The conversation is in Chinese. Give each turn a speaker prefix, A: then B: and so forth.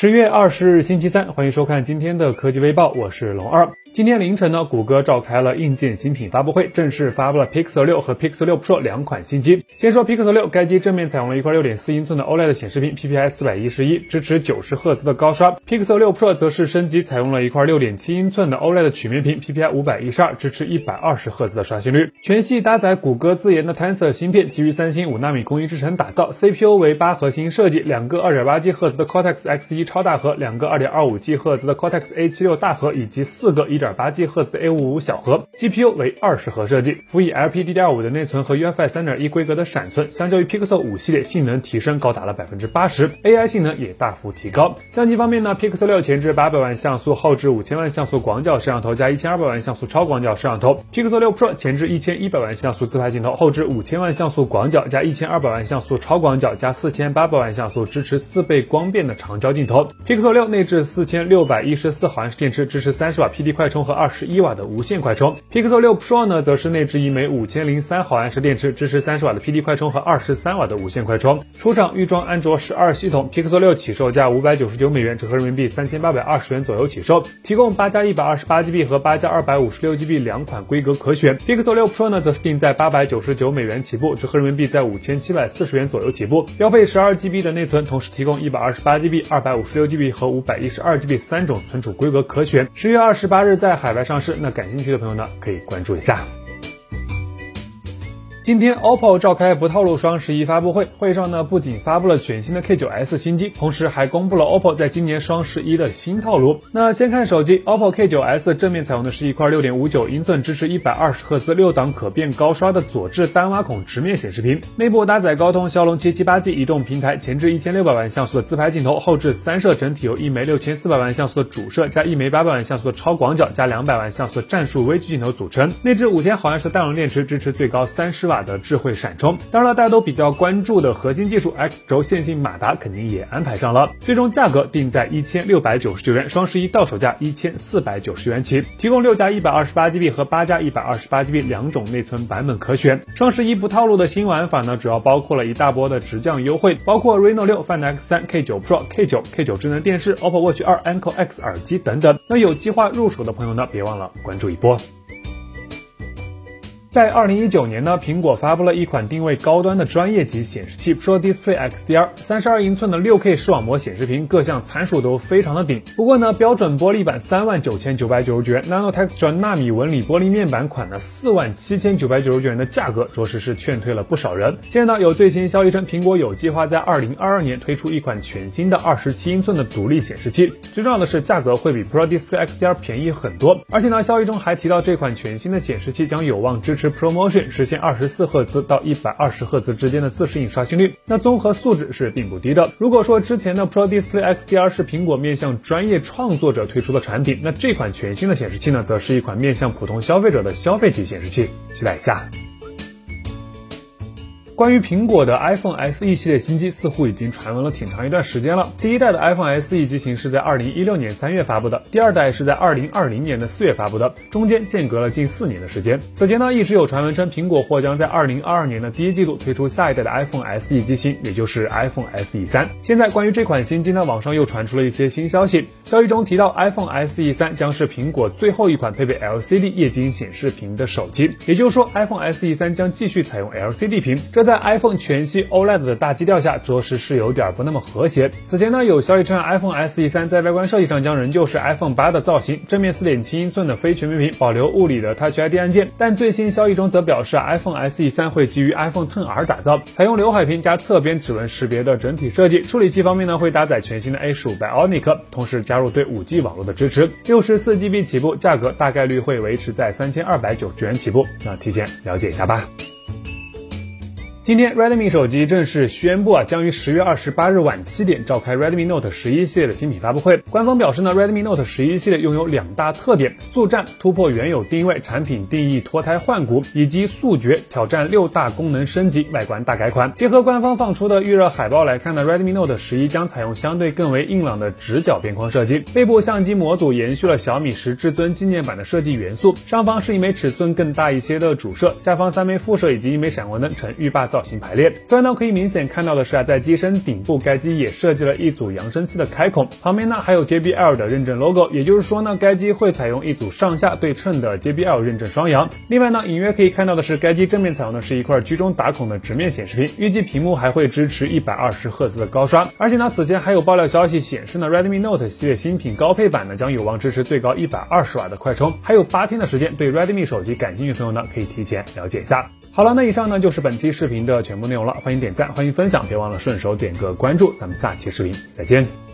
A: 十月二十日，星期三，欢迎收看今天的科技微报，我是龙二。今天凌晨呢，谷歌召开了硬件新品发布会，正式发布了 Pixel 六和 Pixel 六 Pro 两款新机。先说 Pixel 六，该机正面采用了一块六点四英寸的 OLED 显示屏，PPI 四百一十一，支持九十赫兹的高刷。Pixel 六 Pro 则是升级，采用了一块六点七英寸的 OLED 曲面屏，PPI 五百一十二，支持一百二十赫兹的刷新率。全系搭载谷歌自研的 Tensor 芯片，基于三星五纳米工艺制成打造，CPU 为八核心设计，两个二点八 G 赫兹的 Cortex X 一超大核，两个二点二五 G 赫兹的 Cortex A 七六大核，以及四个一点八 G 赫兹的 A 五五小核，GPU 为二十核设计，辅以 LPDDR5 的内存和 UFS 三点一规格的闪存，相较于 Pixel 五系列，性能提升高达了百分之八十，AI 性能也大幅提高。相机方面呢，Pixel 六前置八百万像素，后置五千万像素广角摄像头加一千二百万像素超广角摄像头；Pixel 六 Pro 前置一千一百万像素自拍镜头，后置五千万像素广角加一千二百万像素超广角加四千八百万像素，支持四倍光变的长焦镜头。Pixel 六内置四千六百一十四毫安时电池，支持三十瓦 PD 快充和二十一瓦的无线快充。Pixel 六 Pro 呢，则是内置一枚五千零三毫安时电池，支持三十瓦的 PD 快充和二十三瓦的无线快充。出厂预装安卓十二系统，Pixel 六起售价五百九十九美元，折合人民币三千八百二十元左右起售，提供八加一百二十八 GB 和八加二百五十六 GB 两款规格可选。Pixel 六 Pro 呢，则是定在八百九十九美元起步，折合人民币在五千七百四十元左右起步，标配十二 GB 的内存，同时提供一百二十八 GB、二百五十六 GB 和五百一十二 GB 三种存储规格可选。十月二十八日在海外上市，那感兴趣的朋友呢，可以关注一下。今天，OPPO 召开不套路双十一发布会，会上呢不仅发布了全新的 K9S 新机，同时还公布了 OPPO 在今年双十一的新套路。那先看手机，OPPO K9S 正面采用的是一块6.59英寸、支持一百二十赫兹六档可变高刷的左置单挖孔直面显示屏，内部搭载高通骁龙七七八 G 移动平台，前置1600万像素的自拍镜头，后置三摄整体由一枚6400万像素的主摄加一枚800万像素的超广角加200万像素的战术微距镜头组成，内置5000毫安时大容电池，支持最高30瓦的智慧闪充。当然了，大家都比较关注的核心技术 X 轴线性马达肯定也安排上了，最终价格定在一千六百九十九元，双十一到手价一千四百九十元起，提供六加一百二十八 GB 和八加一百二十八 GB 两种内存版本可选。双十一不套路的新玩法呢，主要包括了一大波的直降优惠，包括 Reno 六、Find X 三、K 九 Pro、K 九、K 九智能电视、OPPO Watch 二、Anko X 耳机等等。那有计划入手的朋友呢，别忘了关注一波。在二零一九年呢，苹果发布了一款定位高端的专业级显示器 Pro Display XDR，三十二英寸的六 K 视网膜显示屏，各项参数都非常的顶。不过呢，标准玻璃版三万九千九百九十九元，Nano Texture 纳米纹理玻璃面板款的四万七千九百九十九元的价格，着实是劝退了不少人。现在呢，有最新消息称，苹果有计划在二零二二年推出一款全新的二十七英寸的独立显示器，最重要的是价格会比 Pro Display XDR 便宜很多。而且呢，消息中还提到这款全新的显示器将有望支持。是 ProMotion 实现二十四赫兹到一百二十赫兹之间的自适应刷新率，那综合素质是并不低的。如果说之前的 Pro Display XDR 是苹果面向专业创作者推出的产品，那这款全新的显示器呢，则是一款面向普通消费者的消费级显示器，期待一下。关于苹果的 iPhone SE 系列新机，似乎已经传闻了挺长一段时间了。第一代的 iPhone SE 机型是在二零一六年三月发布的，第二代是在二零二零年的四月发布的，中间间隔了近四年的时间。此前呢，一直有传闻称苹果或将在二零二二年的第一季度推出下一代的 iPhone SE 机型，也就是 iPhone SE 三。现在关于这款新机呢，网上又传出了一些新消息。消息中提到，iPhone SE 三将是苹果最后一款配备 LCD 液晶显示屏的手机，也就是说，iPhone SE 三将继续采用 LCD 屏。这在在 iPhone 全系 OLED 的大基调下，着实是有点不那么和谐。此前呢，有消息称 iPhone SE 三在外观设计上将仍旧是 iPhone 八的造型，正面4.7英寸的非全面屏，保留物理的 Touch ID 按键。但最新消息中则表示，iPhone SE 三会基于 iPhone XR 打造，采用刘海屏加侧边指纹识别的整体设计。处理器方面呢，会搭载全新的 A 十五 Bionic，同时加入对 5G 网络的支持，六十四 GB 起步，价格大概率会维持在三千二百九十元起步。那提前了解一下吧。今天，Redmi 手机正式宣布啊，将于十月二十八日晚七点召开 Redmi Note 十一系列的新品发布会。官方表示呢，Redmi Note 十一系列拥有两大特点：速战突破原有定位，产品定义脱胎换骨，以及速决挑战六大功能升级，外观大改款。结合官方放出的预热海报来看呢，Redmi Note 十一将采用相对更为硬朗的直角边框设计，背部相机模组延续了小米十至尊纪念版的设计元素，上方是一枚尺寸更大一些的主摄，下方三枚副摄以及一枚闪光灯呈浴霸。造型排列。此外呢，可以明显看到的是啊，在机身顶部，该机也设计了一组扬声器的开孔，旁边呢还有 JBL 的认证 logo，也就是说呢，该机会采用一组上下对称的 JBL 认证双扬。另外呢，隐约可以看到的是，该机正面采用的是一块居中打孔的直面显示屏，预计屏幕还会支持一百二十赫兹的高刷。而且呢，此前还有爆料消息显示呢，Redmi Note 系列新品高配版呢将有望支持最高一百二十瓦的快充，还有八天的时间。对 Redmi 手机感兴趣的朋友呢，可以提前了解一下。好了，那以上呢就是本期视频的全部内容了，欢迎点赞，欢迎分享，别忘了顺手点个关注，咱们下期视频再见。